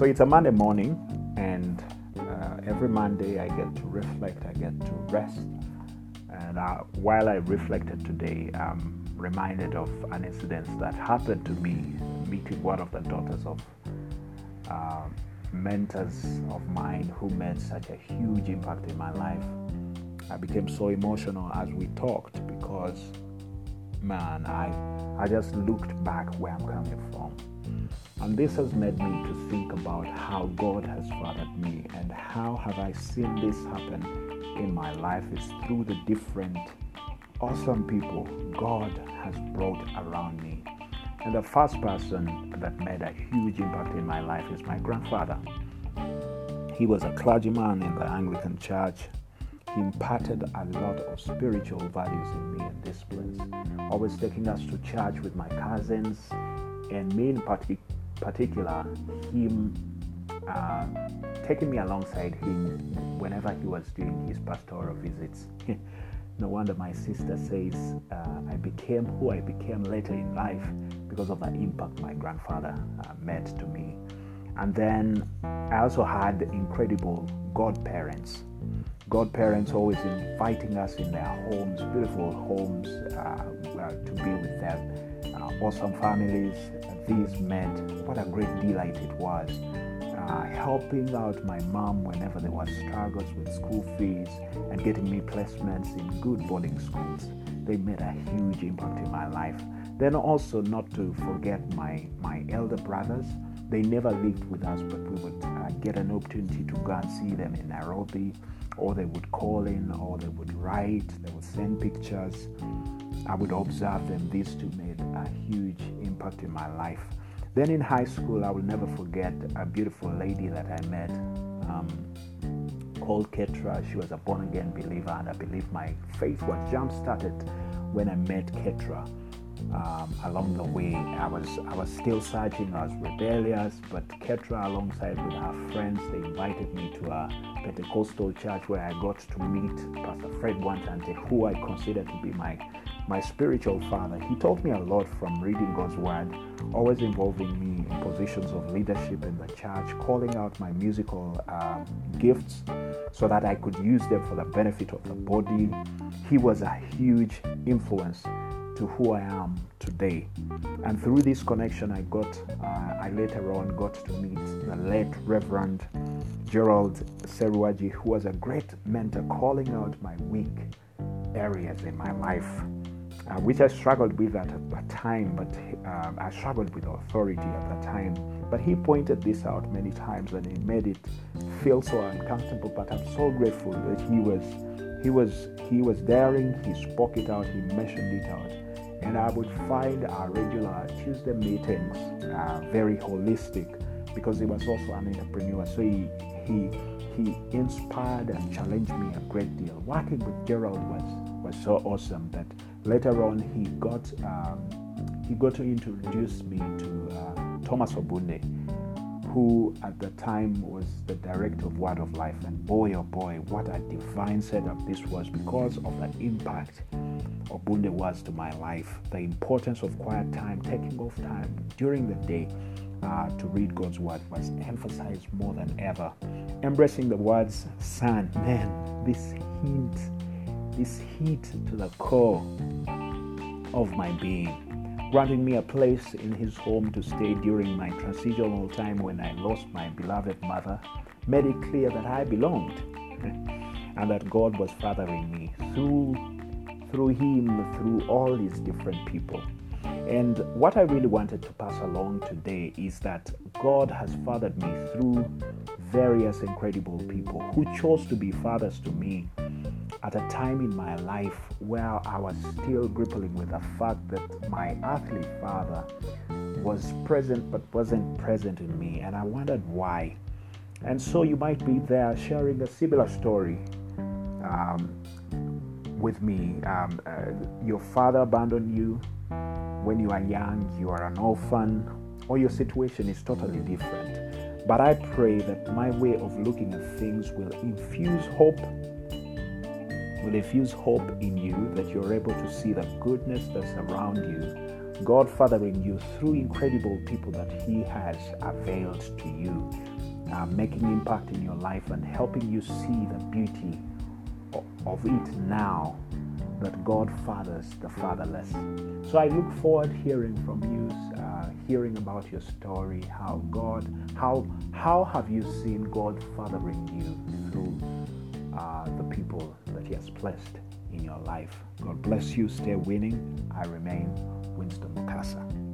So it's a Monday morning, and uh, every Monday I get to reflect, I get to rest. And uh, while I reflected today, I'm reminded of an incident that happened to me meeting one of the daughters of uh, mentors of mine who made such a huge impact in my life. I became so emotional as we talked because, man, I, I just looked back where I'm coming from. And this has made me to think about how God has fathered me and how have I seen this happen in my life is through the different awesome people God has brought around me. And the first person that made a huge impact in my life is my grandfather. He was a clergyman in the Anglican Church. He imparted a lot of spiritual values in me and disciplines, always taking us to church with my cousins, and me in particular, him uh, taking me alongside him whenever he was doing his pastoral visits. no wonder my sister says uh, I became who I became later in life because of the impact my grandfather uh, to me. And then I also had incredible godparents. Godparents always inviting us in their homes, beautiful homes, uh, to be with them. Uh, awesome families. These meant what a great delight it was. Uh, helping out my mom whenever there was struggles with school fees and getting me placements in good boarding schools. They made a huge impact in my life. Then also not to forget my my elder brothers they never lived with us, but we would uh, get an opportunity to go and see them in Nairobi, or they would call in, or they would write, they would send pictures. I would observe them. These two made a huge impact in my life. Then in high school, I will never forget a beautiful lady that I met um, called Ketra. She was a born again believer, and I believe my faith was jump started when I met Ketra um, along the way. I was I was still searching. I was rebellious, but Ketra, alongside with her friends, they invited me to a Pentecostal church where I got to meet Pastor Fred Wantante, who I consider to be my my spiritual father. He taught me a lot from reading God's word, always involving me in positions of leadership in the church, calling out my musical um, gifts so that I could use them for the benefit of the body. He was a huge influence to who I am today. And through this connection, I got, uh, I later on got to meet the late Reverend Gerald Seruaji, who was a great mentor, calling out my weak areas in my life, uh, which I struggled with at the time, but uh, I struggled with authority at the time. But he pointed this out many times, and it made it feel so uncomfortable. But I'm so grateful that he was, he was, he was daring. He spoke it out. He mentioned it out and I would find our regular Tuesday meetings uh, very holistic because he was also an entrepreneur. So he, he, he inspired and challenged me a great deal. Working with Gerald was, was so awesome that later on he got, um, he got to introduce me to uh, Thomas Obunde, who at the time was the director of Word of Life. And boy, oh boy, what a divine setup this was because of the impact Obunde was to my life. The importance of quiet time, taking off time during the day uh, to read God's word was emphasized more than ever. Embracing the words, son, man, this heat, this heat to the core of my being granting me a place in his home to stay during my transitional time when I lost my beloved mother, made it clear that I belonged and that God was fathering me through through him, through all these different people. And what I really wanted to pass along today is that God has fathered me through various incredible people who chose to be fathers to me at a time in my life where I was still grappling with the fact that my earthly father was present but wasn't present in me, and I wondered why. And so you might be there sharing a similar story. Um, with me. Um, uh, your father abandoned you when you are young, you are an orphan, or your situation is totally different. But I pray that my way of looking at things will infuse hope, will infuse hope in you that you're able to see the goodness that's around you God fathering you through incredible people that He has availed to you, uh, making impact in your life and helping you see the beauty of it now that God fathers the fatherless. So I look forward hearing from you, uh, hearing about your story, how God, how how have you seen God fathering you through uh, the people that He has placed in your life. God bless you. Stay winning. I remain Winston Mukasa.